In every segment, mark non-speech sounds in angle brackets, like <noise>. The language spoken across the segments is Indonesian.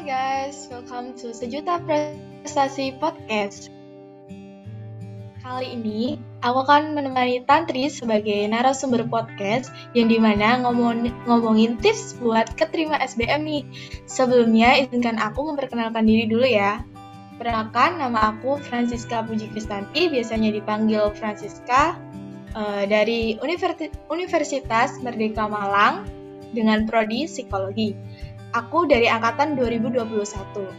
Guys, welcome to Sejuta Prestasi Podcast. Kali ini, aku akan menemani Tantri sebagai narasumber podcast yang di mana ngomong ngomongin tips buat keterima SBM nih. Sebelumnya, izinkan aku memperkenalkan diri dulu ya. Perkenalkan, nama aku Francisca Puji Kristanti, biasanya dipanggil Francisca, uh, dari Universitas Merdeka Malang dengan prodi psikologi. Aku dari angkatan 2021.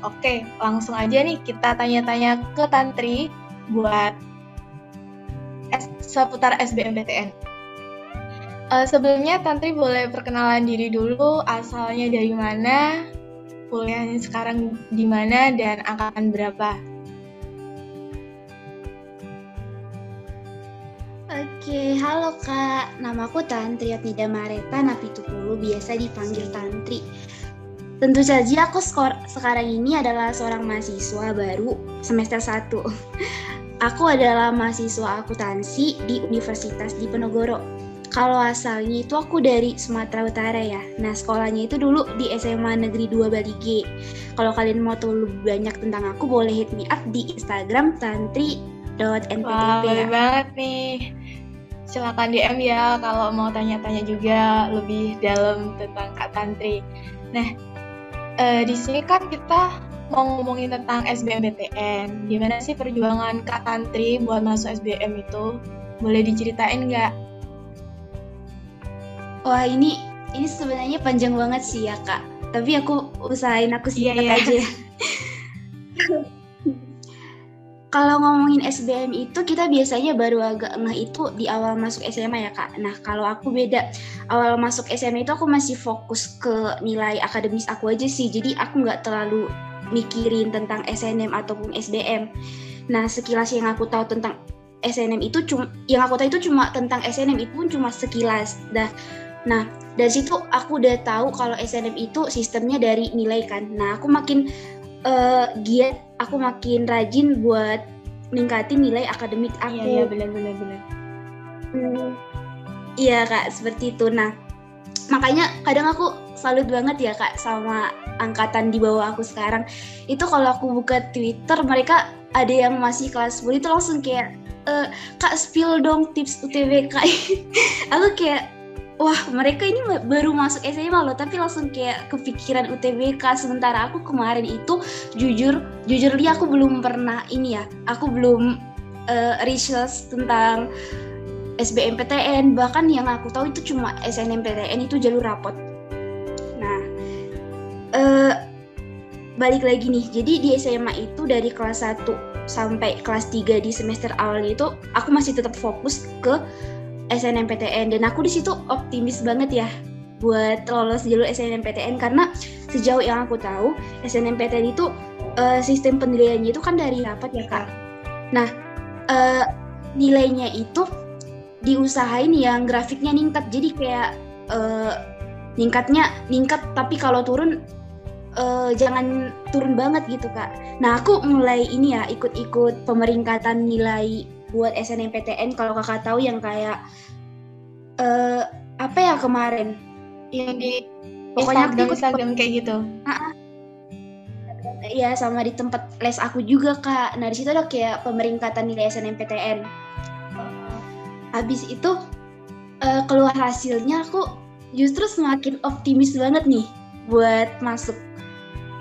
Oke, langsung aja nih kita tanya-tanya ke Tantri buat seputar SBMPTN. Uh, eh, sebelumnya Tantri boleh perkenalan diri dulu, asalnya dari mana, kuliahnya sekarang di mana, dan angkatan berapa? Oke, halo Kak. Namaku Tantri Atnida Mareta Napitupulu, biasa dipanggil Tantri. Tentu saja aku skor sekarang ini adalah seorang mahasiswa baru semester 1. <laughs> Aku adalah mahasiswa akuntansi di Universitas Diponegoro. Kalau asalnya itu aku dari Sumatera Utara ya. Nah, sekolahnya itu dulu di SMA Negeri 2 Bali G. Kalau kalian mau tahu lebih banyak tentang aku, boleh hit me up di Instagram tantri.nttp Wah, boleh banget nih. Silahkan DM ya kalau mau tanya-tanya juga lebih dalam tentang Kak Tantri. Nah, uh, di sini kan kita mau ngomongin tentang SBMPTN. Gimana sih perjuangan Kak Tantri buat masuk SBM itu? Boleh diceritain nggak? Wah ini ini sebenarnya panjang banget sih ya kak. Tapi aku usahain aku singkat yeah, yeah. aja. <laughs> kalau ngomongin SBM itu kita biasanya baru agak ngeh itu di awal masuk SMA ya kak. Nah kalau aku beda, awal masuk SMA itu aku masih fokus ke nilai akademis aku aja sih. Jadi aku nggak terlalu mikirin tentang SNM ataupun SBM. Nah sekilas yang aku tahu tentang SNM itu cuma yang aku tahu itu cuma tentang SNM itu pun cuma sekilas. Dah, nah dari situ aku udah tahu kalau SNM itu sistemnya dari nilai kan. Nah aku makin uh, giat aku makin rajin buat ningkatin nilai akademik aku. Iya, iya benar benar benar. Hmm, iya kak, seperti itu. Nah, makanya kadang aku salut banget ya kak sama angkatan di bawah aku sekarang. Itu kalau aku buka Twitter, mereka ada yang masih kelas 10 itu langsung kayak, e, kak spill dong tips UTBK. <laughs> aku kayak wah mereka ini baru masuk SMA loh tapi langsung kayak kepikiran UTBK sementara aku kemarin itu jujur jujur dia aku belum pernah ini ya aku belum uh, research tentang SBMPTN bahkan yang aku tahu itu cuma SNMPTN itu jalur rapot. Nah uh, balik lagi nih. Jadi di SMA itu dari kelas 1 sampai kelas 3 di semester awal itu aku masih tetap fokus ke SNMPTN dan aku di situ optimis banget ya buat lolos jalur SNMPTN karena sejauh yang aku tahu SNMPTN itu uh, sistem penilaiannya itu kan dari rapat ya kak. Nah uh, nilainya itu diusahain yang grafiknya ningkat jadi kayak uh, ningkatnya ningkat tapi kalau turun uh, jangan turun banget gitu kak. Nah aku mulai ini ya ikut-ikut pemeringkatan nilai buat SNMPTN kalau kakak tahu yang kayak uh, apa ya kemarin yang di pokoknya Instagram, Instagram kayak gitu Iya sama di tempat les aku juga kak. Nah di situ ada kayak pemeringkatan nilai SNMPTN. Habis itu uh, keluar hasilnya aku justru semakin optimis banget nih buat masuk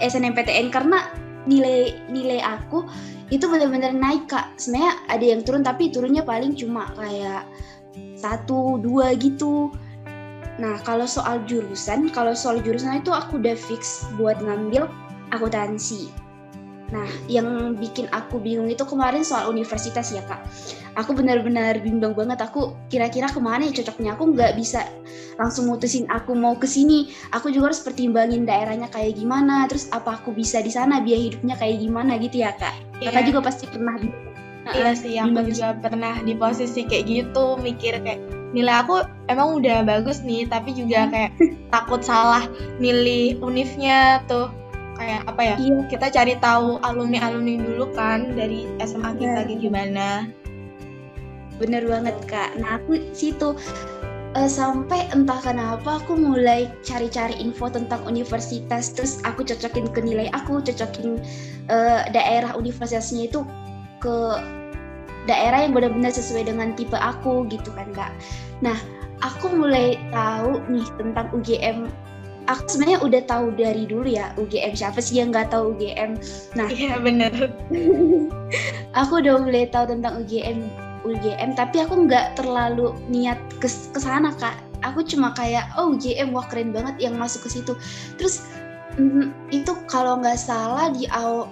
SNMPTN karena nilai nilai aku itu benar-benar naik kak sebenarnya ada yang turun tapi turunnya paling cuma kayak satu dua gitu nah kalau soal jurusan kalau soal jurusan itu aku udah fix buat ngambil akuntansi Nah, yang bikin aku bingung itu kemarin soal universitas ya kak. Aku benar-benar bimbang banget. Aku kira-kira ke mana ya cocoknya. Aku nggak bisa langsung mutusin aku mau ke sini. Aku juga harus pertimbangin daerahnya kayak gimana. Terus apa aku bisa di sana biaya hidupnya kayak gimana gitu ya kak. Yeah. Kakak juga pasti pernah. Nah, iya sih, aku juga pernah di posisi kayak gitu, mikir kayak nilai aku emang udah bagus nih, tapi juga kayak takut salah milih univnya tuh kayak apa ya iya. kita cari tahu alumni alumni dulu kan dari SMA kita kayak gimana bener banget kak nah aku situ uh, sampai entah kenapa aku mulai cari-cari info tentang universitas terus aku cocokin ke nilai aku cocokin uh, daerah universitasnya itu ke daerah yang benar-benar sesuai dengan tipe aku gitu kan kak. Nah aku mulai tahu nih tentang UGM aku sebenarnya udah tahu dari dulu ya UGM siapa sih yang nggak tahu UGM nah iya bener <laughs> aku udah mulai tahu tentang UGM UGM tapi aku nggak terlalu niat ke ke sana kak. Aku cuma kayak oh UGM wah keren banget yang masuk ke situ. Terus mm, itu kalau nggak salah di awal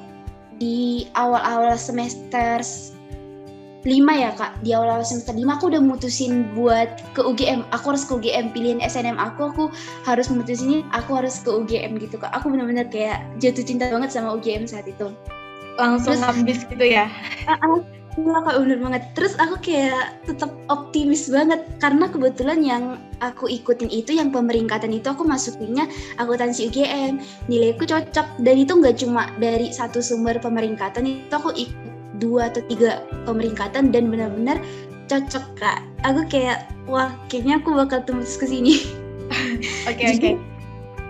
di awal-awal semester lima ya kak. Di awal-awal semester lima aku udah mutusin buat ke UGM aku harus ke UGM pilihan SNM aku aku harus mutusin aku harus ke UGM gitu kak. Aku bener-bener kayak jatuh cinta banget sama UGM saat itu. Langsung habis gitu ya? <laughs> Uh -uh, Iya kak bener banget. Terus aku kayak tetap optimis banget karena kebetulan yang aku ikutin itu yang pemeringkatan itu aku masukinnya akuntansi UGM. Nilaiku cocok dan itu nggak cuma dari satu sumber pemeringkatan itu aku ikut dua atau tiga pemeringkatan dan benar-benar cocok kak. Aku kayak wah kayaknya aku bakal tembus ke sini. Oke <laughs> oke.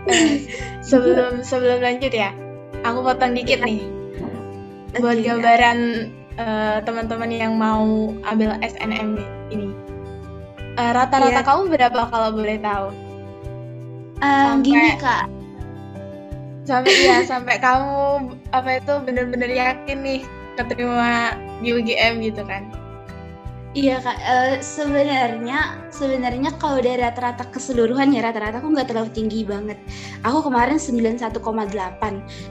Eh, sebelum sebelum lanjut ya, aku potong dikit nih. Buat gambaran uh, teman-teman yang mau ambil SNM ini. Uh, rata-rata yeah. kamu berapa kalau boleh tahu? Um, sampai, gini kak. Sampai ya <laughs> sampai kamu apa itu benar-benar yakin nih keterima di UGM gitu kan? Iya kak, uh, sebenarnya sebenarnya kalau dari rata-rata keseluruhan ya rata-rata aku nggak terlalu tinggi banget. Aku kemarin 91,8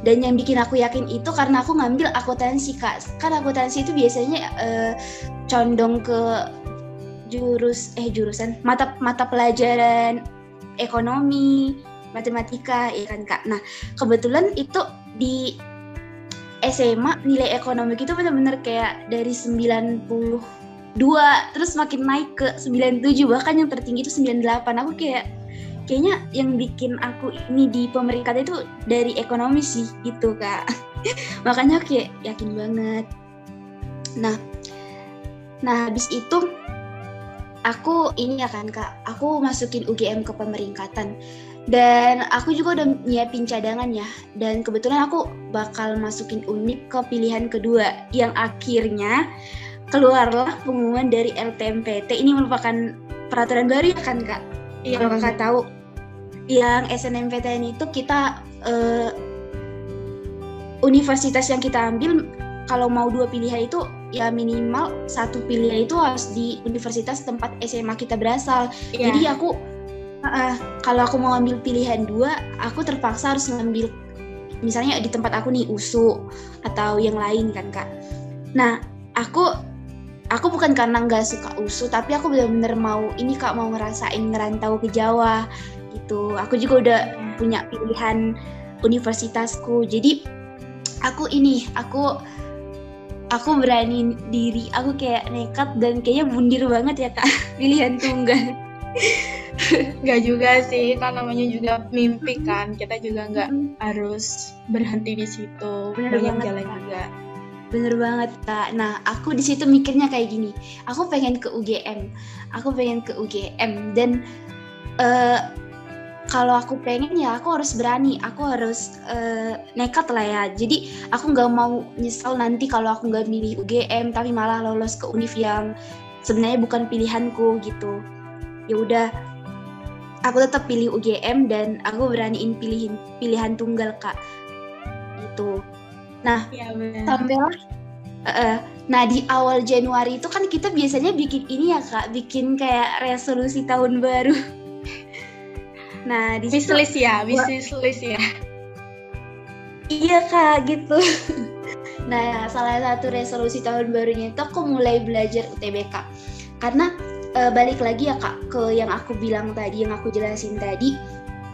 dan yang bikin aku yakin itu karena aku ngambil akuntansi kak. Kan akuntansi itu biasanya uh, condong ke jurus eh jurusan mata mata pelajaran ekonomi, matematika ya kan kak. Nah kebetulan itu di SMA nilai ekonomi itu benar-benar kayak dari 90 dua terus makin naik ke 97 bahkan yang tertinggi itu 98 aku kayak kayaknya yang bikin aku ini di pemerintah itu dari ekonomi sih gitu kak. <laughs> Makanya kayak yakin banget. Nah nah habis itu aku ini ya kan kak aku masukin UGM ke pemeringkatan. Dan aku juga udah nyiapin cadangan ya. Dan kebetulan aku bakal masukin unik ke pilihan kedua yang akhirnya keluarlah pengumuman dari LTMPT. Ini merupakan peraturan baru ya kan kak? Iya. Kalau kakak tahu, yang SNMPTN itu kita uh, universitas yang kita ambil kalau mau dua pilihan itu ya minimal satu pilihan itu harus di universitas tempat SMA kita berasal. Yeah. Jadi aku uh, kalau aku mau ambil pilihan dua, aku terpaksa harus ngambil misalnya di tempat aku nih USU atau yang lain kan kak. Nah aku aku bukan karena nggak suka usu tapi aku benar-benar mau ini kak mau ngerasain ngerantau ke Jawa gitu aku juga udah punya pilihan universitasku jadi aku ini aku aku berani diri aku kayak nekat dan kayaknya bundir banget ya kak <laughs> pilihan tunggal <laughs> Gak juga sih, kan namanya juga mimpi kan. Kita juga nggak harus berhenti di situ. Bener Banyak banget, jalan juga. Bener banget kak. Nah aku di situ mikirnya kayak gini. Aku pengen ke UGM. Aku pengen ke UGM dan uh, kalau aku pengen ya aku harus berani. Aku harus uh, nekat lah ya. Jadi aku nggak mau nyesal nanti kalau aku nggak milih UGM tapi malah lolos ke univ yang sebenarnya bukan pilihanku gitu. Ya udah. Aku tetap pilih UGM dan aku beraniin pilihin pilihan tunggal kak. Itu. Nah, ya, sampailah uh, nah di awal Januari itu kan kita biasanya bikin ini ya kak, bikin kayak resolusi tahun baru. <laughs> nah di wishlist ya, wishlist ya. Iya kak, gitu. <laughs> nah salah satu resolusi tahun barunya itu aku mulai belajar UTBK karena uh, balik lagi ya kak ke yang aku bilang tadi, yang aku jelasin tadi.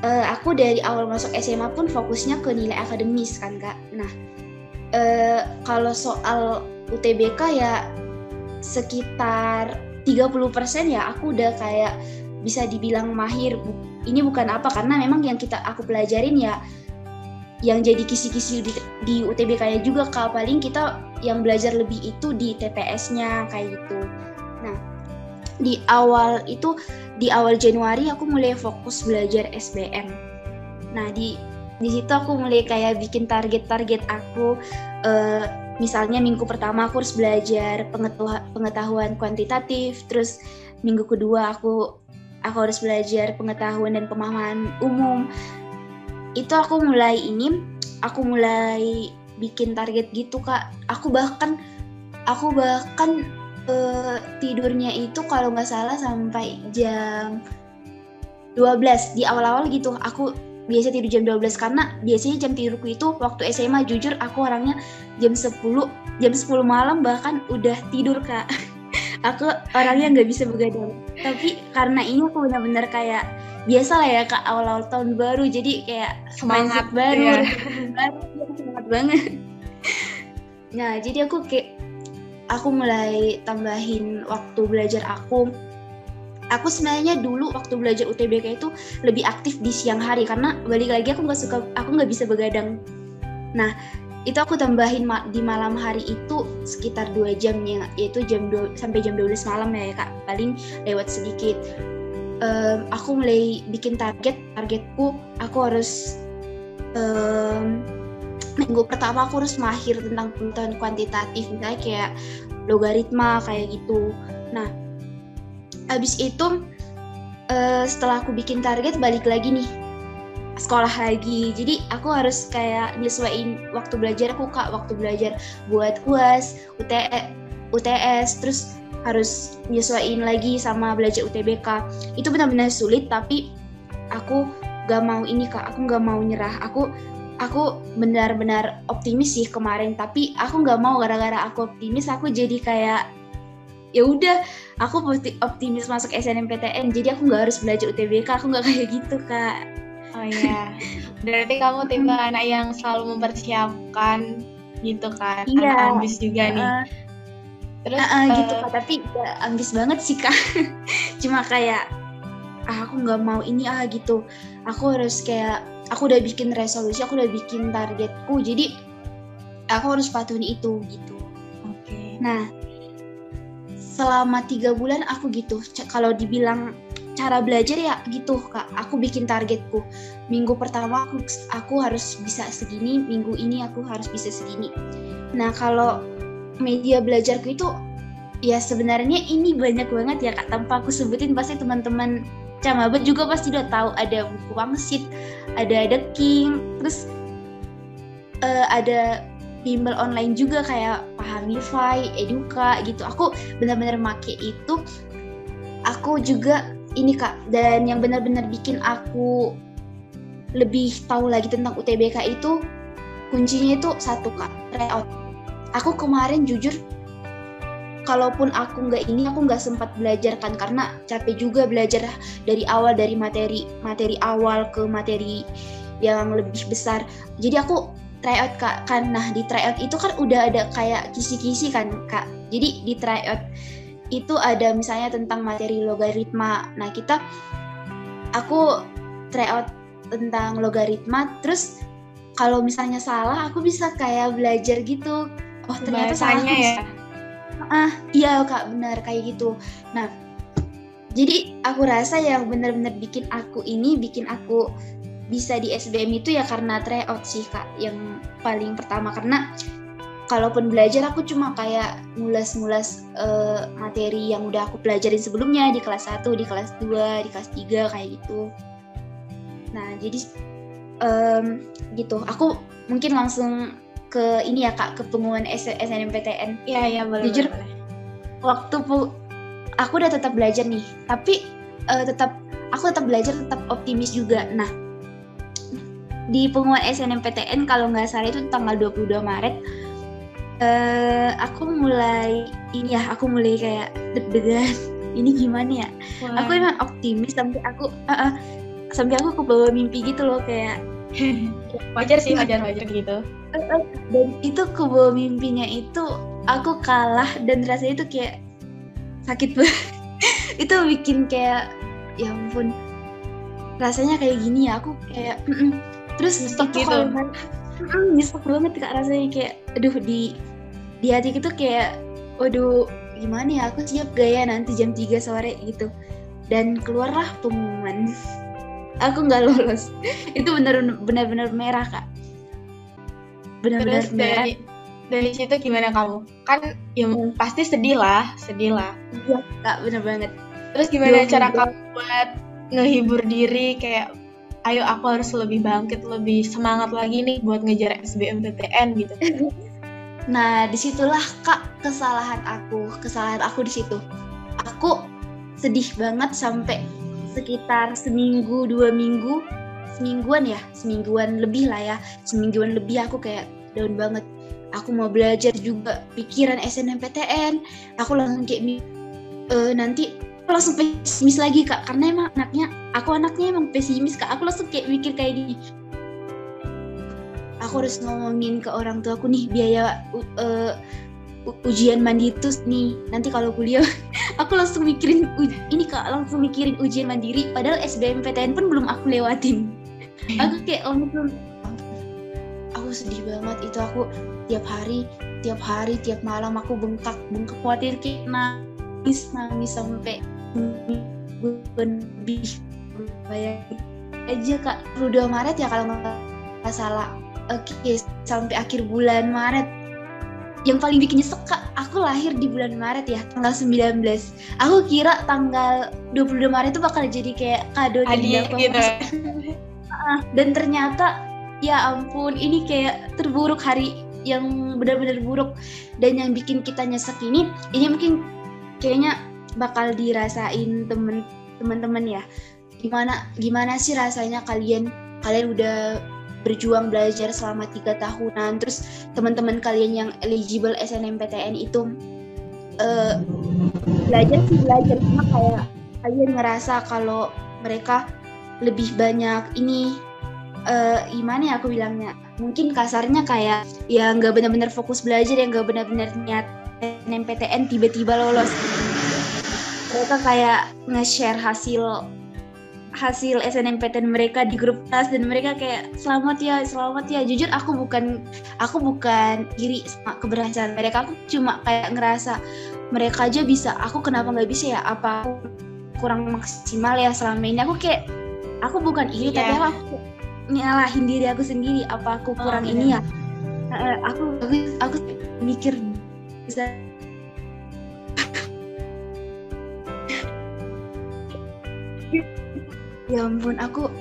Uh, aku dari awal masuk SMA pun fokusnya ke nilai akademis kan kak. Nah eh, kalau soal UTBK ya sekitar 30% ya aku udah kayak bisa dibilang mahir. Ini bukan apa karena memang yang kita aku pelajarin ya yang jadi kisi-kisi di, di UTBK-nya juga kalau paling kita yang belajar lebih itu di TPS-nya kayak gitu. Nah, di awal itu di awal Januari aku mulai fokus belajar SBM. Nah di di situ aku mulai kayak bikin target-target aku. Uh, misalnya minggu pertama aku harus belajar pengetahuan, kuantitatif, terus minggu kedua aku aku harus belajar pengetahuan dan pemahaman umum. Itu aku mulai ini, aku mulai bikin target gitu kak. Aku bahkan aku bahkan uh, tidurnya itu kalau nggak salah sampai jam 12 di awal-awal gitu aku biasa tidur jam 12 karena biasanya jam tidurku itu waktu SMA jujur aku orangnya jam 10 jam 10 malam bahkan udah tidur kak. <laughs> Aku orangnya nggak bisa begadang. Tapi karena ini aku benar-benar kayak biasa lah ya kak awal-awal tahun baru. Jadi kayak semangat baru ya. baru semangat banget. Nah jadi aku kayak aku mulai tambahin waktu belajar aku aku sebenarnya dulu waktu belajar UTBK itu lebih aktif di siang hari karena balik lagi aku nggak suka aku nggak bisa begadang. Nah itu aku tambahin ma di malam hari itu sekitar dua jamnya yaitu jam 2 sampai jam 12 malam ya kak. Paling lewat sedikit. Um, aku mulai bikin target targetku aku harus um, minggu pertama aku harus mahir tentang pengetahuan kuantitatif misalnya kayak logaritma kayak gitu. Nah habis itu uh, setelah aku bikin target balik lagi nih. Sekolah lagi. Jadi aku harus kayak nyesuaiin waktu belajar aku kak. Waktu belajar buat uas UTE, UTS terus harus nyesuaiin lagi sama belajar UTBK itu benar-benar sulit tapi aku gak mau ini kak. Aku gak mau nyerah. Aku aku benar-benar optimis sih kemarin. Tapi aku nggak mau gara-gara aku optimis aku jadi kayak ya udah aku optimis masuk SNMPTN jadi aku nggak harus belajar UTBK aku nggak kayak gitu kak. Oh iya. Berarti kamu tipe anak yang selalu mempersiapkan gitu kan iya. Anak ambis juga nih. Terus uh, uh, gitu kak. Tapi gak ambis banget sih kak. <laughs> Cuma kayak ah aku nggak mau ini ah gitu. Aku harus kayak aku udah bikin resolusi aku udah bikin targetku jadi aku harus patuhin itu gitu. Oke. Okay. nah selama tiga bulan aku gitu. Kalau dibilang cara belajar ya gitu kak. Aku bikin targetku. Minggu pertama aku aku harus bisa segini minggu ini aku harus bisa segini. Nah kalau media belajarku itu ya sebenarnya ini banyak banget ya kak. Tanpa aku sebutin pasti teman-teman Camabet juga pasti udah tahu. Ada buku wangsit, ada The King, terus uh, ada bimbel online juga kayak Pahamify, Eduka gitu. Aku benar-benar make itu. Aku juga ini kak dan yang benar-benar bikin aku lebih tahu lagi tentang UTBK itu kuncinya itu satu kak tryout. Aku kemarin jujur kalaupun aku nggak ini aku nggak sempat belajar kan karena capek juga belajar dari awal dari materi materi awal ke materi yang lebih besar jadi aku tryout kak. Kan nah di tryout itu kan udah ada kayak kisi-kisi kan kak. Jadi di tryout itu ada misalnya tentang materi logaritma. Nah kita aku tryout tentang logaritma terus kalau misalnya salah aku bisa kayak belajar gitu. Oh ternyata salah ya? Ah iya kak. Benar kayak gitu. Nah jadi aku rasa yang benar-benar bikin aku ini bikin aku bisa di SBM itu ya karena tryout sih kak yang paling pertama karena kalaupun belajar aku cuma kayak ngulas-ngulas uh, materi yang udah aku pelajarin sebelumnya di kelas 1, di kelas 2, di kelas 3 kayak gitu. Nah, jadi um, gitu. Aku mungkin langsung ke ini ya kak ke pengumuman SNMPTN. Iya iya boleh. Jujur boleh. waktu pu aku udah tetap belajar nih, tapi uh, tetap aku tetap belajar tetap optimis juga. Nah di pengumuman SNMPTN kalau nggak salah itu tanggal 22 Maret uh, aku mulai ini ya aku mulai kayak deg-degan <laughs> ini gimana ya Wah. aku emang optimis sampai aku uh, uh, sampai aku kebawa mimpi gitu loh kayak <laughs> wajar sih wajar wajar gitu dan itu kebawa mimpinya itu aku kalah dan rasanya itu kayak sakit banget <laughs> itu bikin kayak ya ampun rasanya kayak gini ya aku kayak. <clears throat> terus nyesek gitu. kalau mm, nyesek banget kak rasanya kayak aduh di di hati itu kayak waduh gimana ya aku siap gaya nanti jam 3 sore gitu. Dan keluarlah pengumuman. <laughs> Aku nggak lolos. <laughs> Itu benar benar merah kak. Benar-benar merah dari, dari situ gimana kamu? Kan ya hmm. pasti sedih lah sedih lah. Iya kak benar banget. Terus gimana Duh, cara kamu buat ngehibur diri? Kayak ayo aku harus lebih bangkit lebih semangat lagi nih buat ngejar SBMPTN gitu. <laughs> Nah di situlah kak kesalahan aku kesalahan aku di situ. Aku sedih banget sampai sekitar seminggu dua minggu semingguan ya semingguan lebih lah ya semingguan lebih aku kayak down banget. Aku mau belajar juga pikiran SNMPTN aku langsung kayak e, nanti langsung pesimis lagi kak karena emang anaknya aku anaknya emang pesimis kak. Aku langsung kayak mikir kayak gini. Aku harus ngomongin ke orang tua aku nih biaya uh, ujian mandiri tuh nih. Nanti kalau kuliah <laughs> aku langsung mikirin ini kak langsung mikirin ujian mandiri. Padahal SBMPTN pun belum aku lewatin. Iya. aku kayak langsung aku sedih banget. Itu aku tiap hari tiap hari tiap malam aku bengkak bengkak khawatir kayak nangis nangis sampai lebih bayangin aja kak. Udah Maret ya kalau nggak salah. Oke okay, sampai akhir bulan Maret. Yang paling bikin nyesek kak aku lahir di bulan Maret ya tanggal 19 aku kira tanggal 22 Maret itu bakal jadi kayak kado dari aku gitu. <laughs> dan ternyata ya ampun ini kayak terburuk hari yang benar-benar buruk. Dan yang bikin kita nyesek ini ini mungkin kayaknya bakal dirasain temen teman-teman ya gimana gimana sih rasanya kalian kalian udah berjuang belajar selama tiga tahunan terus teman-teman kalian yang eligible SNMPTN itu uh, belajar sih belajar. Cuma kayak kalian ngerasa kalau mereka lebih banyak ini uh, gimana ya aku bilangnya? Mungkin kasarnya kayak ya nggak benar-benar fokus belajar ya nggak benar-benar niat SNMPTN tiba-tiba lolos. Mereka kayak nge-share hasil hasil SNMPTN mereka di grup kelas dan mereka kayak selamat ya selamat ya. Jujur aku bukan aku bukan iri sama keberhasilan mereka. Aku cuma kayak ngerasa mereka aja bisa. Aku kenapa nggak bisa ya? Apa aku kurang maksimal ya selama ini? Aku kayak aku bukan iri yeah. tapi aku nyalahin diri aku sendiri. Apa aku oh, kurang oh, ini ya? Aku aku, aku mikir bisa ya ampun aku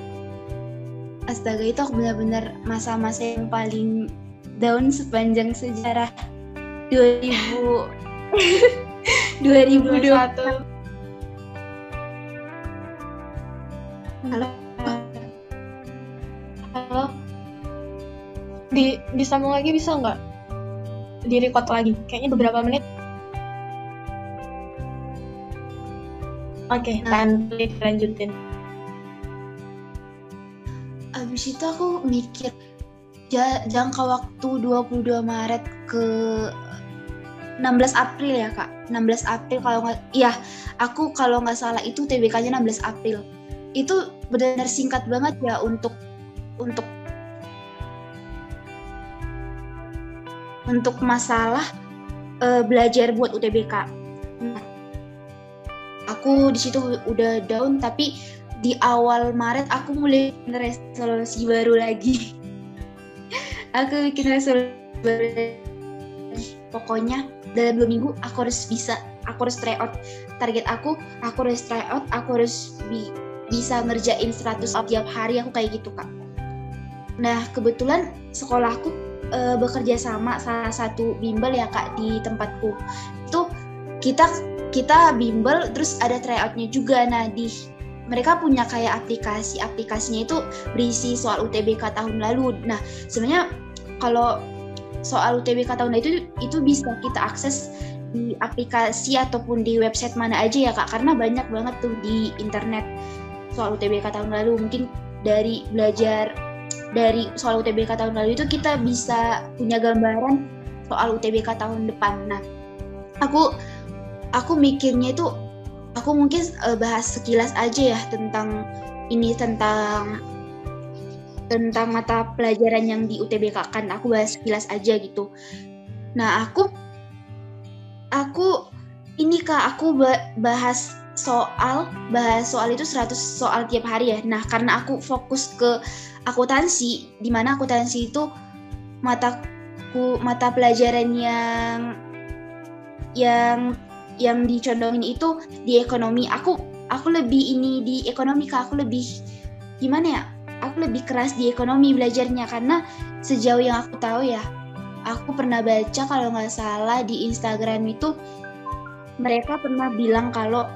astaga itu aku benar-benar masa-masa yang paling down sepanjang sejarah 2000 2021 halo halo? Di disambung lagi bisa nggak? Di record lagi kayaknya beberapa menit. Oke okay, nah. lanjutin habis itu aku mikir jangka waktu 22 Maret ke 16 April ya kak 16 April kalau nggak iya aku kalau nggak salah itu TBK-nya 16 April itu benar-benar singkat banget ya untuk untuk untuk masalah uh, belajar buat UTBK. Nah, aku di situ udah down tapi di awal Maret aku mulai resolusi baru lagi. <laughs> aku bikin resolusi baru lagi. Pokoknya dalam dua minggu aku harus bisa, aku harus try out. Target aku, aku harus try out, aku harus bi bisa ngerjain 100 tiap hari aku kayak gitu kak. Nah kebetulan sekolahku e, bekerja sama salah satu bimbel ya kak di tempatku. Itu kita kita bimbel terus ada tryoutnya juga. Nah di mereka punya kayak aplikasi aplikasinya itu berisi soal UTBK tahun lalu. Nah sebenarnya kalau soal UTBK tahun lalu itu itu bisa kita akses di aplikasi ataupun di website mana aja ya kak. Karena banyak banget tuh di internet soal UTBK tahun lalu. Mungkin dari belajar dari soal UTBK tahun lalu itu kita bisa punya gambaran soal UTBK tahun depan. Nah aku aku mikirnya itu aku mungkin uh, bahas sekilas aja ya tentang ini tentang tentang mata pelajaran yang di UTBK kan aku bahas sekilas aja gitu nah aku aku ini kak aku bahas soal bahas soal itu 100 soal tiap hari ya. Nah, karena aku fokus ke akuntansi di mana akuntansi itu mataku mata pelajaran yang yang yang dicondongin itu di ekonomi. Aku aku lebih ini di ekonomi kak aku lebih gimana ya? Aku lebih keras di ekonomi belajarnya karena sejauh yang aku tahu ya, aku pernah baca kalau nggak salah di Instagram itu mereka pernah bilang kalau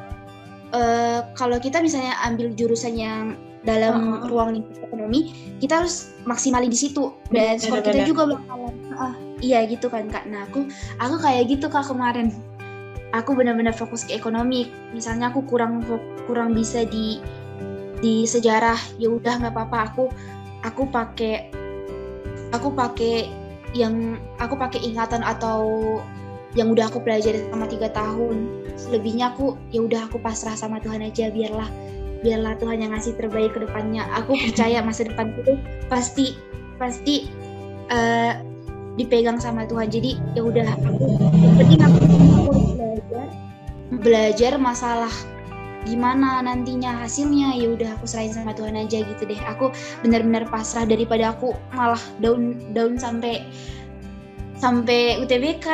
uh, kalau kita misalnya ambil jurusan yang dalam uh, ruang lingkup ekonomi, kita harus maksimalin di situ. Dan skor kita juga bakalan uh, iya gitu kan kak. Nah aku aku kayak gitu kak kemarin. Aku benar-benar fokus ke ekonomi. Misalnya aku kurang kurang bisa di di sejarah, ya udah nggak apa-apa. Aku aku pakai aku pakai yang aku pakai ingatan atau yang udah aku pelajari selama tiga tahun selebihnya aku ya udah aku pasrah sama Tuhan aja biarlah biarlah Tuhan yang ngasih terbaik ke depannya aku percaya masa depan itu pasti pasti uh, dipegang sama Tuhan. Jadi ya udah aku penting aku, aku belajar. Belajar masalah gimana nantinya hasilnya. Ya udah aku serahin sama Tuhan aja gitu deh. Aku benar-benar pasrah daripada aku malah daun daun sampai sampai UTBK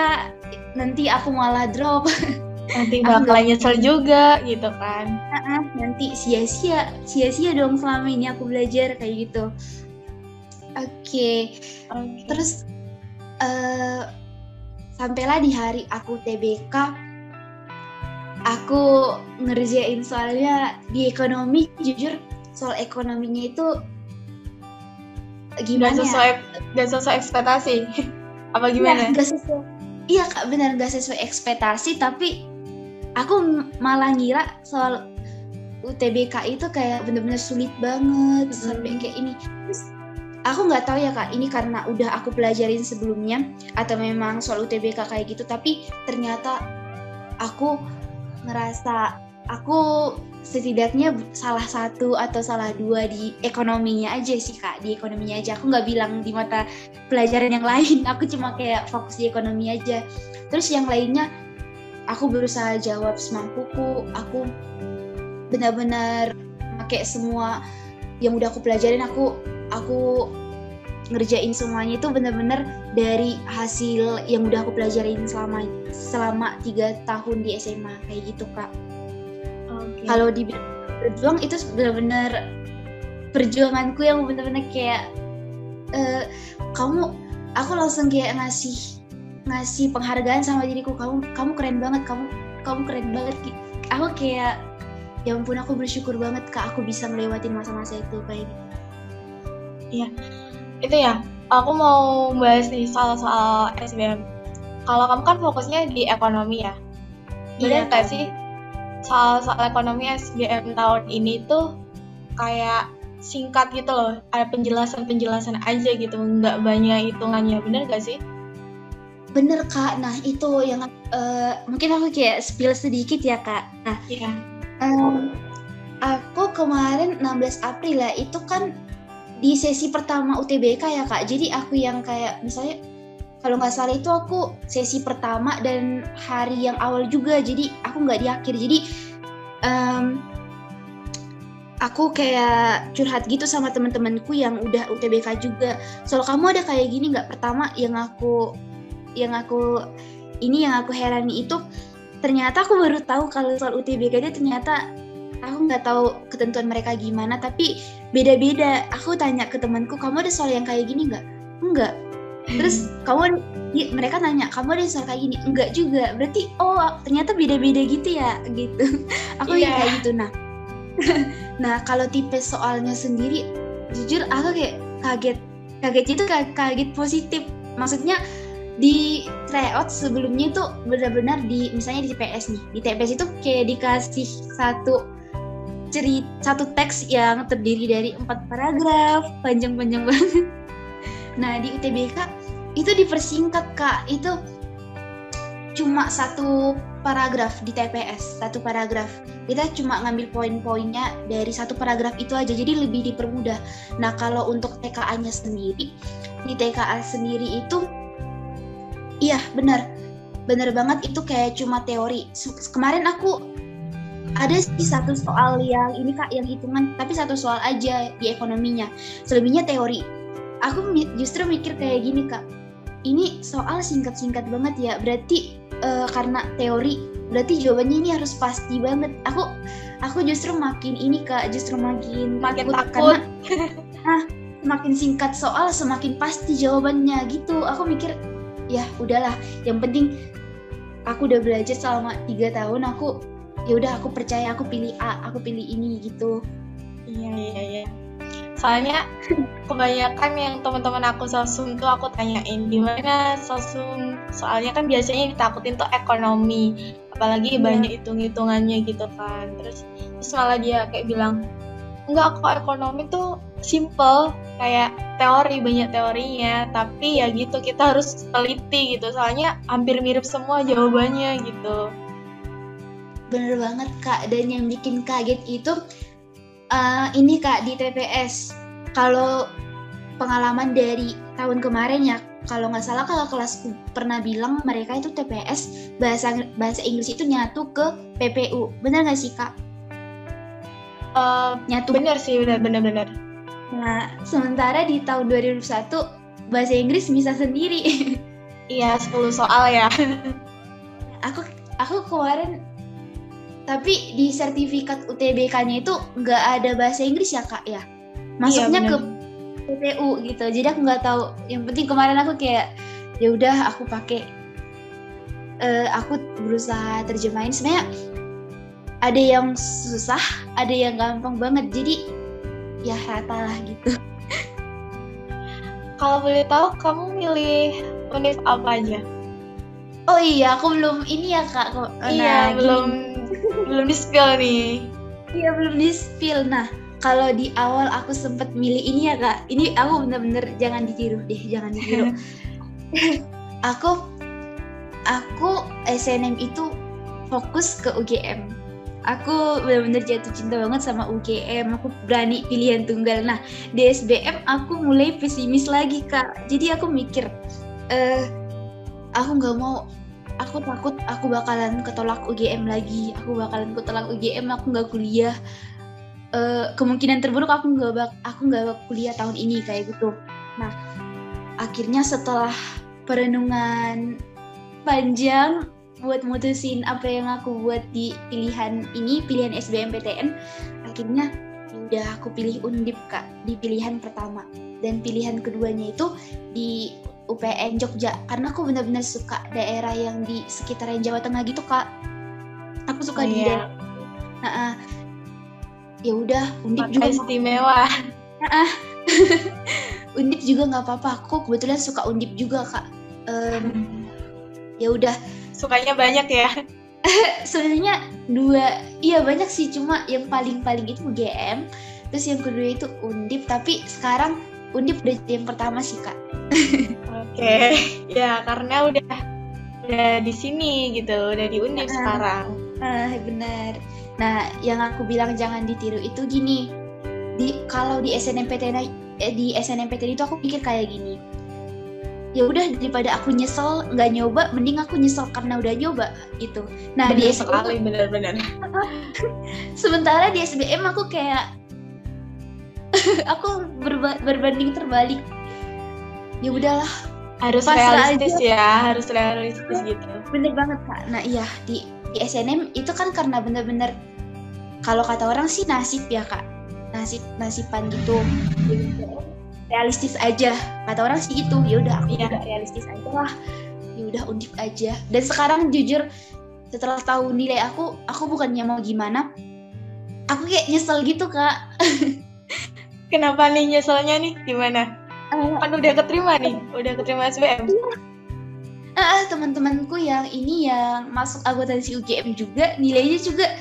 nanti aku malah drop. Nanti bakalan nyesel juga gitu kan. Nanti sia-sia sia-sia dong selama ini aku belajar kayak gitu. Oke okay. okay. terus uh, sampailah di hari aku TBK aku ngerjain soalnya di ekonomi jujur soal ekonominya itu gimana gak sesuai ya? gak sesuai ekspektasi <laughs> apa gimana? Ya, gak sesuai iya kak benar gak sesuai ekspektasi tapi aku malah ngira soal UTBK itu kayak bener-bener sulit banget hmm. sampai kayak ini terus aku nggak tahu ya kak ini karena udah aku pelajarin sebelumnya atau memang soal UTBK kayak gitu tapi ternyata aku ngerasa aku setidaknya salah satu atau salah dua di ekonominya aja sih kak di ekonominya aja. Aku nggak bilang di mata pelajaran yang lain <laughs> aku cuma kayak fokus di ekonomi aja. Terus yang lainnya aku berusaha jawab semampuku aku benar-benar pakai semua yang udah aku pelajarin aku aku ngerjain semuanya itu benar-benar dari hasil yang udah aku pelajarin selama selama tiga tahun di SMA kayak gitu kak. Okay. kalau di berjuang itu benar-benar perjuanganku yang benar-benar kayak uh, kamu aku langsung kayak ngasih ngasih penghargaan sama diriku kamu kamu keren banget kamu kamu keren banget. Aku kayak ya ampun aku bersyukur banget kak aku bisa melewati masa-masa itu kayak gitu iya. Itu ya aku mau bahas nih soal-soal SBM kalau kamu kan fokusnya di ekonomi ya? Benar iya, sih? Soal-soal ekonomi SBM tahun ini tuh kayak singkat gitu loh ada penjelasan-penjelasan aja gitu nggak banyak hitungannya. Bener gak sih? Bener kak. Nah itu yang uh, mungkin aku kayak spill sedikit ya kak. Nah iya. um, aku kemarin 16 April ya itu kan di sesi pertama UTBK ya kak. Jadi aku yang kayak misalnya kalau nggak salah itu aku sesi pertama dan hari yang awal juga. Jadi aku nggak di akhir. Jadi um, aku kayak curhat gitu sama teman-temanku yang udah UTBK juga. Soal kamu ada kayak gini nggak? Pertama yang aku yang aku ini yang aku herani itu ternyata aku baru tahu kalau soal UTBK dia ternyata aku nggak tahu ketentuan mereka gimana tapi beda-beda. Aku tanya ke temanku kamu ada soal yang kayak gini nggak? Enggak terus kamu ya, mereka nanya kamu ada soal kayak gini? Enggak juga. Berarti oh ternyata beda-beda gitu ya gitu. <laughs> Aku yeah. ya kayak gitu nah. <laughs> Nah kalau tipe soalnya sendiri jujur aku kayak kaget. Kaget itu kaget positif. Maksudnya di tryout sebelumnya itu benar-benar di misalnya di TPS nih. Di TPS itu kayak dikasih satu cerita satu teks yang terdiri dari empat paragraf panjang-panjang banget Nah di UTBK itu dipersingkat kak, itu cuma satu paragraf di TPS, satu paragraf. Kita cuma ngambil poin-poinnya dari satu paragraf itu aja, jadi lebih dipermudah. Nah kalau untuk TKA-nya sendiri, di TKA sendiri itu, iya benar, benar banget itu kayak cuma teori. Kemarin aku ada sih satu soal yang ini kak yang hitungan tapi satu soal aja di ekonominya. Selebihnya teori. Aku justru mikir kayak gini kak. Ini soal singkat-singkat banget ya. Berarti uh, karena teori berarti jawabannya ini harus pasti banget. Aku aku justru makin ini kak justru makin makin takut, karena <laughs> ah semakin singkat soal semakin pasti jawabannya gitu. Aku mikir ya udahlah. Yang penting aku udah belajar selama tiga tahun aku ya udah aku percaya aku pilih A aku pilih ini gitu. Iya iya iya. Soalnya <laughs> kebanyakan yang teman-teman aku sosum tuh aku tanyain gimana sosum? Soalnya kan biasanya ditakutin tuh ekonomi apalagi yeah. banyak hitung-hitungannya gitu kan. Terus terus malah dia kayak bilang enggak kok ekonomi tuh simple kayak teori banyak teorinya tapi ya gitu kita harus teliti gitu. Soalnya hampir mirip semua jawabannya gitu bener banget kak dan yang bikin kaget itu uh, ini kak di TPS kalau pengalaman dari tahun kemarin ya kalau nggak salah kalau kelas pernah bilang mereka itu TPS bahasa bahasa Inggris itu nyatu ke PPU benar nggak sih kak? Uh, nyatu benar sih benar benar benar. Nah sementara di tahun 2001 bahasa Inggris bisa sendiri. <laughs> iya 10 soal ya. aku aku kemarin tapi di sertifikat UTBK-nya itu nggak ada bahasa Inggris ya kak ya? Masuknya iya, ke PPU gitu. Jadi aku nggak tahu. Yang penting kemarin aku kayak ya udah aku pakai. Uh, aku berusaha terjemahin. Sebenarnya ada yang susah ada yang gampang banget. Jadi ya rata lah gitu. <laughs> Kalau boleh tahu kamu milih univ apa aja oh iya aku belum ini ya kak. Iya nah, belum belum di spill nih. Iya belum di spill. Nah kalau di awal aku sempet milih ini ya kak. Ini aku bener-bener jangan ditiru deh jangan ditiru <laughs> aku aku SNM itu fokus ke UGM aku bener-bener jatuh cinta banget sama UGM aku berani pilihan tunggal. Nah di SBM aku mulai pesimis lagi kak. Jadi aku mikir eh aku nggak mau aku takut aku bakalan ketolak UGM lagi. Aku bakalan ketolak UGM aku nggak kuliah. Uh, kemungkinan terburuk aku nggak bak aku nggak kuliah tahun ini kayak gitu. Nah akhirnya setelah perenungan panjang buat mutusin apa yang aku buat di pilihan ini pilihan SBMPTN akhirnya ya udah aku pilih undip kak di pilihan pertama. Dan pilihan keduanya itu di UPN Jogja. Karena aku benar-benar suka daerah yang di sekitaran Jawa Tengah gitu kak. Aku suka oh, di iya. daerah nah, ya udah undip Maka juga istimewa. Ah <laughs> undip juga nggak apa-apa. Aku kebetulan suka undip juga kak. Um, ya udah. Sukanya banyak ya? <laughs> Sebenarnya dua iya banyak sih. Cuma yang paling paling itu GM terus yang kedua itu undip. Tapi sekarang undip udah yang pertama sih kak oke okay. <laughs> ya karena udah udah di sini gitu udah di undip uh, sekarang ah benar Nah, yang aku bilang jangan ditiru itu gini. Di kalau di SNMPTN eh, di SNMPTN itu aku pikir kayak gini. Ya udah daripada aku nyesel nggak nyoba, mending aku nyesel karena udah nyoba gitu. Nah, bener di sekali benar-benar. <laughs> Sementara di SBM aku kayak <laughs> aku berba berbanding terbalik. Ya udahlah, harus realistis aja. ya, harus realistis gitu. Bener banget kak. Nah iya di di SNM itu kan karena bener-bener kalau kata orang sih nasib ya kak nasib nasiban gitu realistis aja kata orang sih itu ya udah aku ya. juga realistis aja lah ya udah undip aja dan sekarang jujur setelah tahu nilai aku aku bukannya mau gimana aku kayak nyesel gitu kak <laughs> kenapa nih nyeselnya nih? Gimana? Uh, kan udah keterima nih. Udah keterima SBM ah teman-temanku yang ini yang masuk akuntansi UGM juga nilainya juga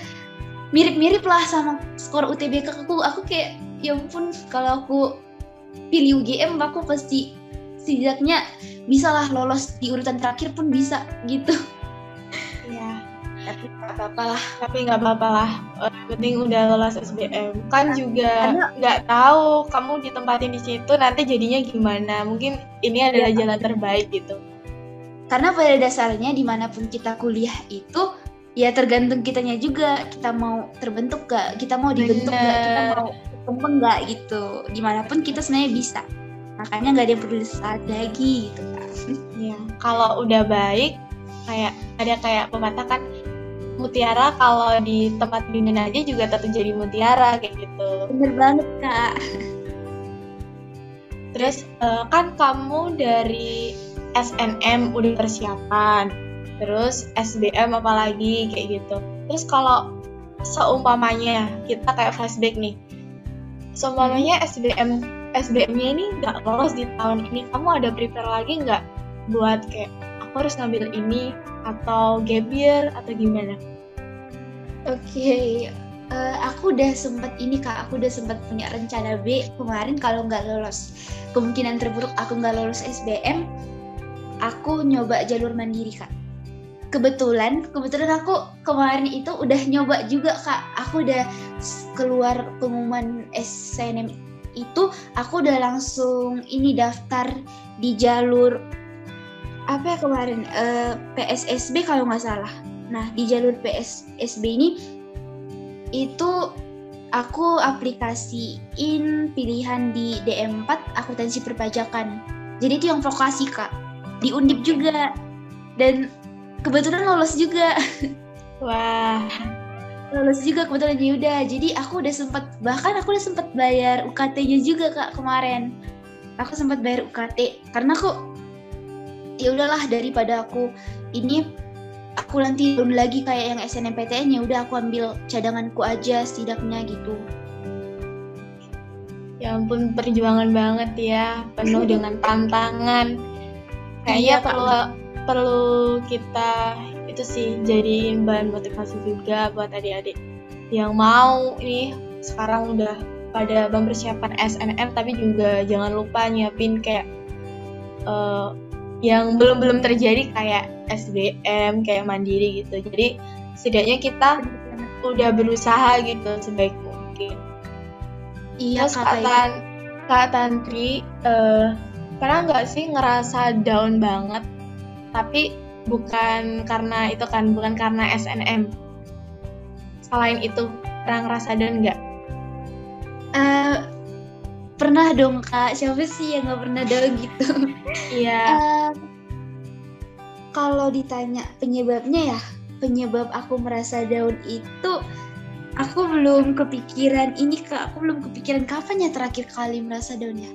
mirip-mirip lah sama skor UTBK aku. Aku kayak ya ampun kalau aku pilih UGM aku pasti setidaknya bisa lah lolos di urutan terakhir pun bisa gitu tapi nggak apa-apa lah. Tapi nggak apa-apa lah. Penting udah lolos SBM kan juga nggak tahu kamu ditempatin di situ nanti jadinya gimana. Mungkin ini adalah ya, jalan terbaik gitu. Karena pada dasarnya di mana pun kita kuliah itu ya tergantung kitanya juga. Kita mau terbentuk gak kita mau dibentuk gak kita mau berkembang gak gitu? Gimana pun kita sebenarnya bisa. Makanya nggak ada yang perlu disesat lagi gitu kan ya kalau udah baik kayak ada kayak pepatah kan mutiara kalau di tempat dingin aja juga tetap jadi mutiara kayak gitu. Bener banget kak. Terus uh, kan kamu dari SNM udah persiapan terus SBM apalagi kayak gitu. Terus kalau seumpamanya kita kayak flashback nih. Seumpamanya SBM SBM-nya ini nggak lolos di tahun ini. Kamu ada prepare lagi nggak buat kayak aku harus ngambil ini atau gap year atau gimana? Oke, okay. uh, eh, aku udah sempet ini kak, aku udah sempet punya rencana B kemarin kalau nggak lolos kemungkinan terburuk aku nggak lolos SBM, aku nyoba jalur mandiri kak kebetulan kebetulan aku kemarin itu udah nyoba juga kak aku udah keluar pengumuman SNM itu aku udah langsung ini daftar di jalur apa ya kemarin? Uh, eh, PSSB kalau nggak salah. Nah di jalur PSSB ini itu aku aplikasiin pilihan di DM4 akuntansi perpajakan. Jadi itu yang vokasi kak. Di Undip juga. Dan kebetulan lolos juga. <laughs> Wah. Lolos juga kebetulan ya udah jadi aku udah sempet bahkan aku udah sempet bayar UKT-nya juga kak kemarin. Aku sempat bayar UKT karena aku ya udahlah daripada aku ini aku nanti belum lagi kayak yang SNMPTN ya udah aku ambil cadanganku aja setidaknya gitu. Ya ampun perjuangan banget ya penuh dengan tantangan. Kayaknya iya, perlu perlu kita itu sih jadi bahan motivasi juga buat adik-adik yang mau nih sekarang udah pada mempersiapkan SNM tapi juga jangan lupa nyiapin kayak uh, yang belum belum terjadi kayak SBM kayak mandiri gitu. Jadi setidaknya kita udah berusaha gitu sebaik mungkin. Iya Terus kata Tan kak Tantri uh, pernah nggak sih ngerasa down banget? Tapi bukan karena itu kan bukan karena SNM selain itu pernah ngerasa down nggak? Uh, pernah dong kak. Siapa sih yang nggak pernah down gitu? <laughs> Iya. Kalau ditanya penyebabnya ya penyebab aku merasa down itu aku belum kepikiran. Ini kak aku belum kepikiran kapan ya terakhir kali merasa down ya?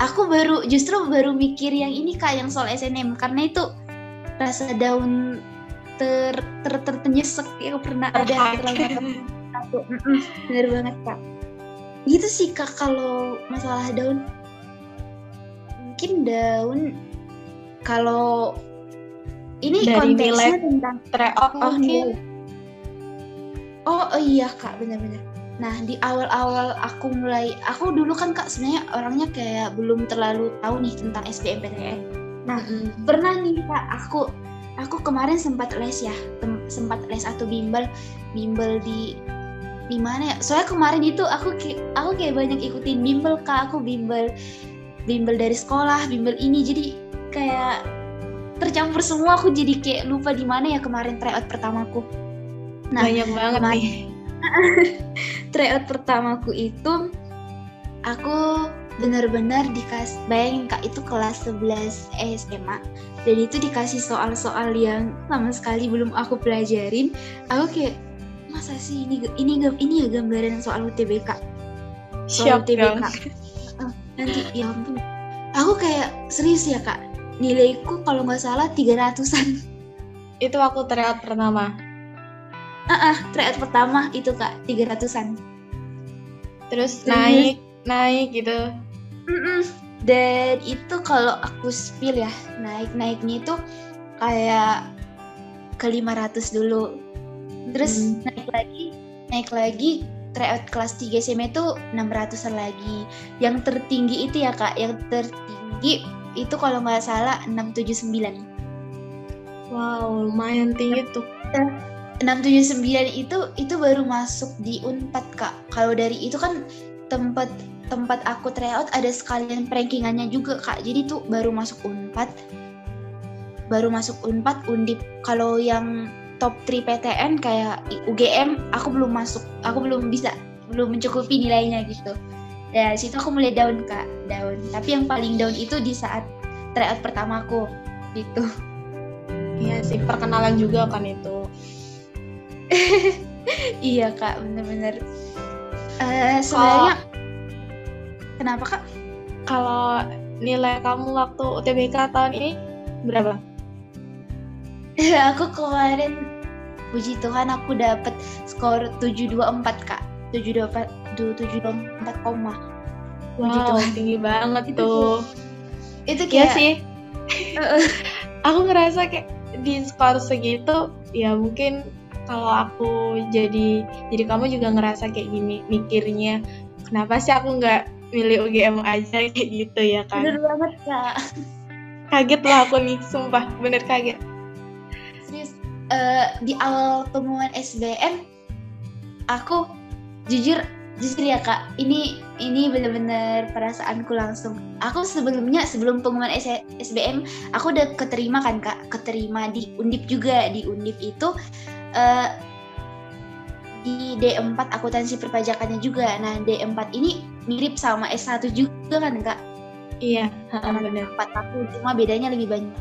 Aku baru justru baru mikir yang ini kak yang soal SNM karena itu rasa down ter ter ter ternyesek. Yang pernah ada terlalu aku <laughs> bener banget kak gitu sih kak kalau masalah daun. Mungkin daun kalau ini Dari konteksnya tentang tryout oh, oh, oh iya kak benar-benar. Nah di awal-awal aku mulai aku dulu kan kak sebenarnya orangnya kayak belum terlalu tahu nih tentang SBMPTN Nah, mm-hmm. pernah nih Kak, aku aku kemarin sempat les ya, sempat les atau bimbel bimbel di di mana ya? Soalnya kemarin itu aku aku kayak banyak ikutin bimbel Kak, aku bimbel bimbel dari sekolah, bimbel ini jadi kayak tercampur semua aku jadi kayak lupa di mana ya kemarin tryout pertamaku. Nah, banyak banget kemarin, nih. <laughs> tryout pertamaku itu aku benar-benar dikasih bayangin kak itu kelas 11 SMA dan itu dikasih soal-soal yang sama sekali belum aku pelajarin aku kayak masa sih ini ini ini ya gambaran soal UTBK soal Siap, UTBK uh, nanti ya ampun. Aku kayak serius ya kak. Nilaiku kalau nggak salah 300an itu waktu tryout pertama. Ah uh -uh, tryout pertama itu kak 300an terus naik naik gitu. Mm-mm. Dan itu kalau aku spill ya, naik-naiknya itu kayak ke 500 dulu. Terus naik lagi, naik lagi tryout kelas 3 SMA itu 600-an lagi. Yang tertinggi itu ya Kak, yang tertinggi itu kalau nggak salah 679. Wow, lumayan tinggi tuh. 679 itu itu baru masuk di Unpad Kak. Kalau dari itu kan tempat tempat aku tryout ada sekalian rankingannya juga kak jadi tuh baru masuk unpad baru masuk unpad undip kalau yang top 3 PTN kayak UGM aku belum masuk aku belum bisa belum mencukupi nilainya gitu. Ya situ aku mulai down kak down. Tapi yang paling down itu di saat tryout pertamaku gitu. Iya sih perkenalan juga kan itu. <laughs> Iya kak bener-bener. Uh, sebenarnya kenapa kak? Kalau nilai kamu waktu UTBK tahun ini berapa <laughs> aku kemarin puji Tuhan aku dapat skor 724 kak. 724 724 koma. Wow, puji Tuhan. tinggi banget itu tuh. itu iya kayak ya sih. <laughs> Aku ngerasa kayak di skor segitu ya mungkin kalau aku jadi jadi kamu juga ngerasa kayak gini mikirnya kenapa sih aku nggak milih UGM aja kayak gitu ya kan? Bener banget kak. Kaget lah aku nih sumpah bener kaget uh, di awal pengumuman SBM aku jujur jujur ya kak ini ini bener-bener perasaanku langsung. Aku sebelumnya sebelum pengumuman SBM aku udah keterima kan kak? Keterima di undip juga. Di undip itu uh, di D4 akuntansi perpajakannya juga. Nah D4 ini mirip sama S1 juga kan kak? Iya benar 4 aku cuma bedanya lebih banyak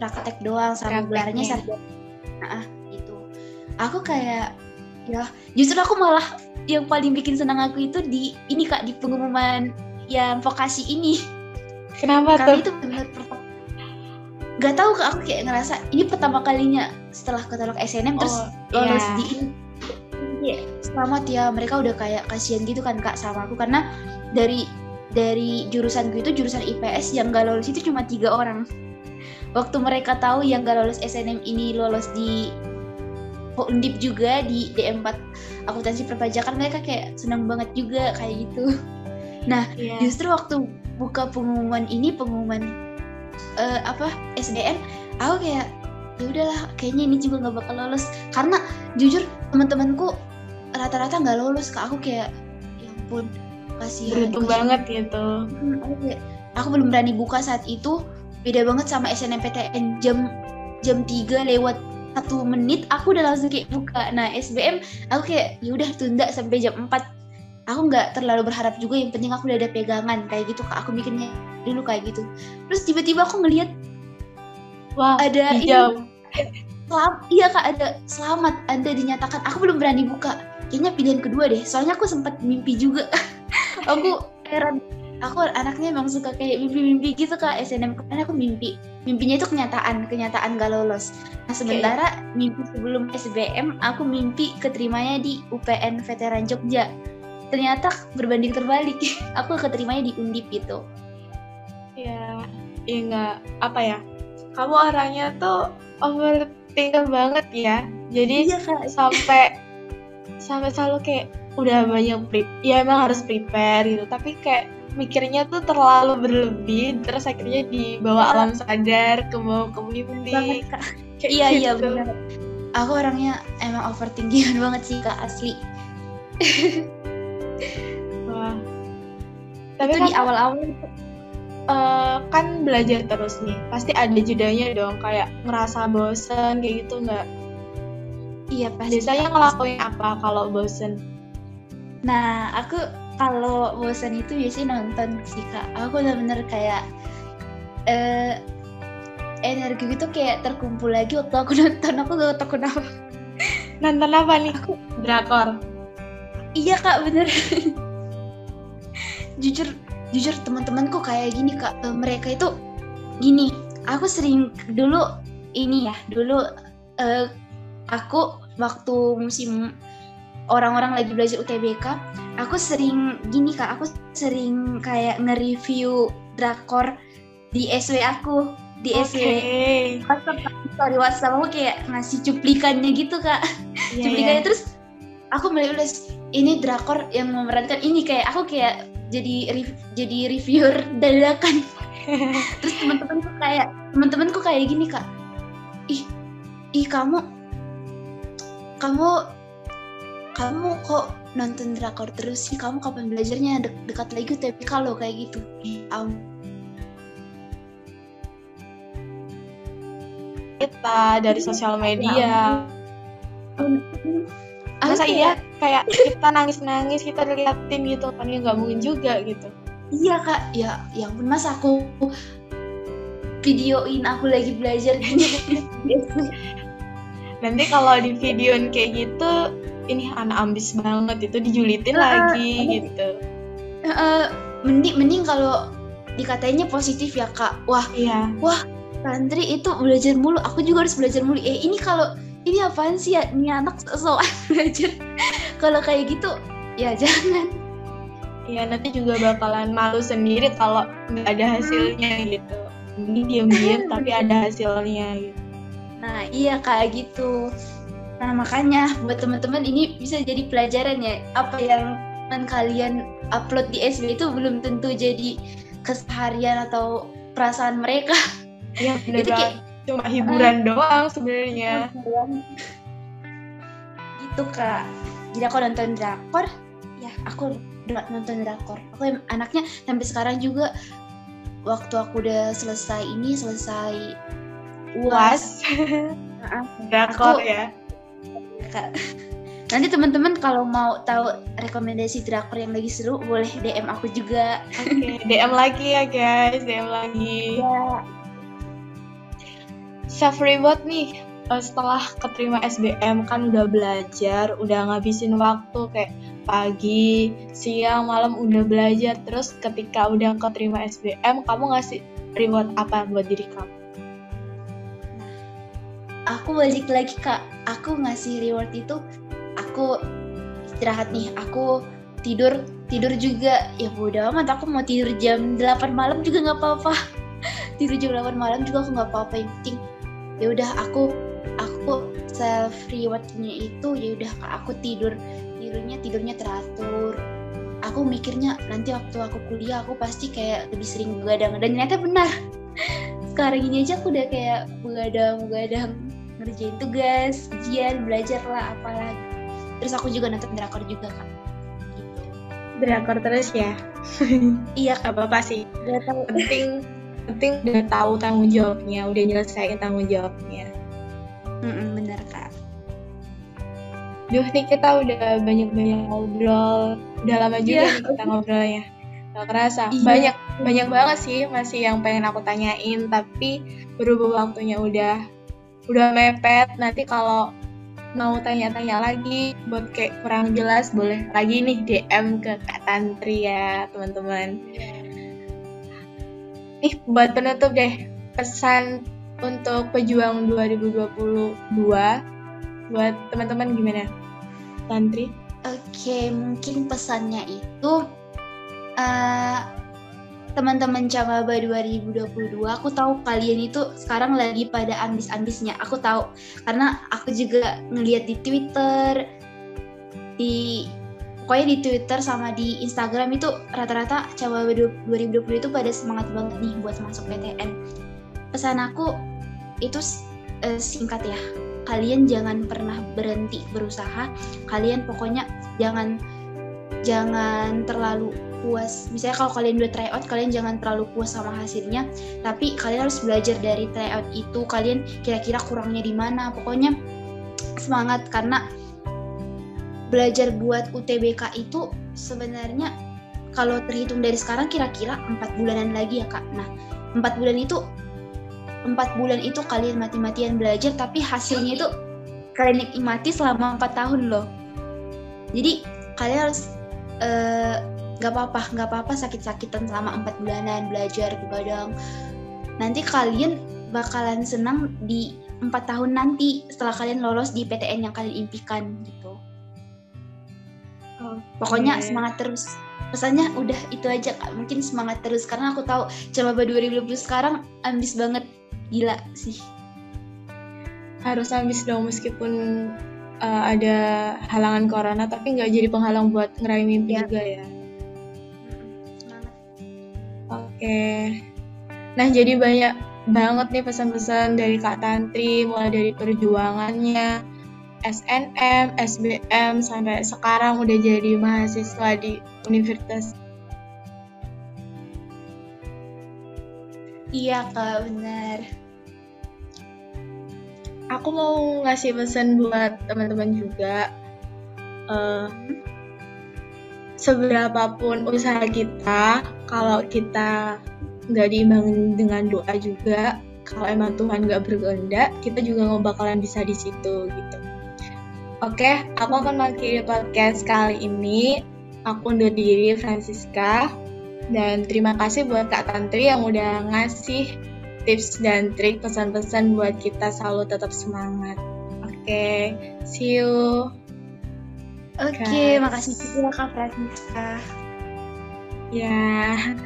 praktek doang sama gelarnya sarjana nah itu aku kayak ya justru aku malah yang paling bikin senang aku itu di ini kak di pengumuman yang vokasi ini. Kenapa Kali tuh? itu benar pertama Gak tahu kak aku kayak ngerasa ini pertama kalinya setelah ketolak SNM oh, terus lolos yeah. di ini. Ya, selamat ya mereka udah kayak kasihan gitu kan kak sama aku. Karena dari dari jurusan gue itu jurusan IPS yang gak lolos itu cuma tiga orang waktu mereka tahu yang gak lolos SNM ini lolos di Undip juga di D4 akuntansi perpajakan mereka kayak senang banget juga kayak gitu. <laughs> Nah, yeah. justru waktu buka pengumuman ini pengumuman uh, apa SDN, aku kayak ya udahlah kayaknya ini juga nggak bakal lolos. Karena jujur teman-temanku rata-rata nggak lolos ke aku kayak ya ampun kasihan beruntung banget gitu. Hmm, aku, kayak, aku belum berani buka saat itu beda banget sama SNMPTN jam jam 3 lewat satu menit aku udah langsung kayak buka. Nah SBM aku kayak yaudah tunda sampai jam 4 aku nggak terlalu berharap juga yang penting aku udah ada pegangan kayak gitu kak. Aku mikirnya dulu kayak gitu. Terus tiba-tiba aku ngeliat wah ada ini selam, iya kak ada selamat anda dinyatakan. Aku belum berani buka. Kayaknya pilihan kedua deh soalnya aku sempat mimpi juga. <laughs> Aku heran aku anaknya emang suka kayak mimpi-mimpi gitu kak SNM kemarin aku mimpi mimpinya itu kenyataan kenyataan gak lolos. Nah sementara okay. mimpi sebelum SBM aku mimpi keterimanya di UPN Veteran Jogja. Ternyata berbanding terbalik. <laughs> Aku keterimanya di Undip gitu ya ya nggak apa ya kamu orangnya tuh overthinker banget ya. Jadi iya, kak. sampai sampai selalu kayak udah banyak pre ya emang harus prepare gitu. Tapi kayak mikirnya tuh terlalu berlebih terus akhirnya dibawa alam sadar ke bawah ke mimpi iya iya gitu. benar aku orangnya emang overthinking <laughs> banget sih kak asli. Wah. Tapi itu kan, di awal-awal. Uh, kan belajar terus nih. Pasti ada jedanya dong kayak ngerasa bosen kayak gitu nggak? Iya pasti. Biasanya ngelakuin apa kalau bosen? Nah aku kalau bosan itu biasanya nonton sih kak. Aku bener-bener kayak uh, energi itu kayak terkumpul lagi waktu aku <laughs> nonton. Aku gak tau kenapa. Nonton apa nih? Aku drakor. Iya kak bener. Jujur jujur teman-temanku kayak gini kak. Uh, mereka itu gini aku sering dulu ini ya dulu uh, aku waktu musim orang-orang lagi belajar UTBK aku sering gini kak aku sering kayak nge-review drakor di SW aku di okay. SW WhatsApp sorry WhatsApp aku kayak ngasih cuplikannya gitu kak yeah, cuplikannya yeah. terus aku mulai ulas ini drakor yang memerankan ini kayak aku kayak jadi rev jadi reviewer dadakan <laughs> terus teman-temanku kayak teman-temanku kayak gini kak ih ih kamu kamu kamu kok nonton drakor terus sih? Kamu kapan belajarnya? De dekat lagi tapi kalau kayak gitu. Um. kita dari sosial media. Masa iya kayak kita nangis-nangis kita liatin gitu kan ya nggak mungkin juga gitu. Iya kak. Ya ya ampun mas aku videoin aku lagi belajar. <laughs> Nanti kalau di videoin kayak gitu ini anak ambis banget itu dijulitin uh, lagi uh, gitu. Uh, mending mending kalau dikatainya positif ya kak. Wah iya. wah santri itu belajar mulu. Aku juga harus belajar mulu. Eh ini kalau ini apaan sih ya? Ini anak soal <laughs> belajar. Kalau kayak gitu ya <laughs> jangan. Ya nanti juga bakalan malu sendiri kalau nggak ada hasilnya gitu. Ini diam-diam <laughs> tapi ada hasilnya gitu. Nah iya kayak gitu nah makanya buat teman-teman ini bisa jadi pelajaran ya apa yang kalian upload di SB itu belum tentu jadi keseharian atau perasaan mereka. Ya bener itu kayak cuma hiburan uh, doang sebenarnya. Gitu kak. Jadi aku nonton drakor. Ya aku nonton drakor. Aku anaknya sampai sekarang juga waktu aku udah selesai ini selesai uas drakor ya kak Nanti teman-teman kalau mau tahu rekomendasi drakor yang lagi seru boleh DM aku juga. Oke, okay, DM lagi ya guys, DM lagi. Ya. Self reward nih eh, setelah keterima SBM kan udah belajar, udah ngabisin waktu kayak pagi, siang, malam udah belajar. Terus ketika udah keterima SBM, kamu ngasih reward apa buat diri kamu? Aku balik lagi kak, aku ngasih reward itu aku istirahat nih. Aku tidur tidur juga. Ya bodo amat. Aku mau tidur jam 8 malam juga nggak apa-apa. <laughs> Tidur jam 8 malam juga aku nggak apa-apa. Yang penting ya udah aku aku self rewardnya itu ya udah aku tidur. Tidurnya tidurnya teratur. Aku mikirnya nanti waktu aku kuliah aku pasti kayak lebih sering begadang. Dan ternyata benar. <laughs> Sekarang ini aja aku udah kayak begadang begadang ngerjain tugas ujian belajar lah apalagi terus aku juga nonton drakor juga kan gitu. drakor terus ya? <laughs> Iya apa apa sih? Penting penting udah tahu tanggung jawabnya udah nyelesain tanggung jawabnya. Mm-mm, bener kak. Duh nih kita udah banyak-banyak ngobrol. Udah lama juga yeah. nih kita ngobrolnya. Gak kerasa. Iya. Banyak banyak banget sih masih yang pengen aku tanyain Tapi berhubung waktunya udah Udah mepet Nanti kalau mau tanya-tanya lagi buat kayak kurang jelas boleh lagi nih DM ke Kak Tantri ya teman-teman. Nih buat penutup deh pesan untuk pejuang 2022 buat teman-teman gimana? Tantri? Oke, mungkin pesannya itu uh, teman-teman Camaba 2022 aku tahu kalian itu sekarang lagi pada ambis-ambisnya. Aku tahu. Karena aku juga ngeliat di Twitter di pokoknya di Twitter sama di Instagram itu rata-rata Camaba 2020 itu pada semangat banget nih buat masuk PTN pesan aku itu uh, singkat ya. Kalian jangan pernah berhenti berusaha. Kalian pokoknya jangan jangan terlalu puas. Misalnya kalau kalian udah try out kalian jangan terlalu puas sama hasilnya. Tapi kalian harus belajar dari try out itu kalian kira-kira kurangnya di mana. Pokoknya semangat karena belajar buat UTBK itu sebenarnya kalau terhitung dari sekarang kira-kira empat bulanan lagi ya kak. Nah empat bulan itu empat bulan itu kalian mati-matian belajar tapi hasilnya itu kalian nikmati selama empat tahun loh. Jadi kalian harus uh, nggak apa-apa nggak apa-apa sakit-sakitan selama empat bulanan belajar begadang. Nanti kalian bakalan senang di empat tahun nanti setelah kalian lolos di PTN yang kalian impikan gitu. Okay. pokoknya semangat terus. Pesannya udah itu aja kak. Mungkin semangat terus karena aku tahu coba 2020 sekarang ambis banget. Gila sih. Harus ambis dong meskipun uh, ada halangan corona tapi nggak jadi penghalang buat ngeraih mimpi ya. juga ya Oke. Nah, jadi banyak banget nih pesan-pesan dari Kak Tantri, mulai dari perjuangannya, SNM, SBM, sampai sekarang udah jadi mahasiswa di universitas. Iya, Kak, benar. aku mau ngasih pesan buat teman-teman juga. Uh, seberapapun usaha kita, kalau kita nggak diimbangin dengan doa juga, kalau emang Tuhan nggak berkehendak, kita juga nggak bakalan bisa di situ gitu. Oke, aku akan mengakhiri podcast kali ini. Aku undur diri Francisca dan terima kasih buat Kak Tantri yang udah ngasih tips dan trik pesan-pesan buat kita selalu tetap semangat. Oke, see you. Oke, okay, makasih juga Kak Francisca. Ya.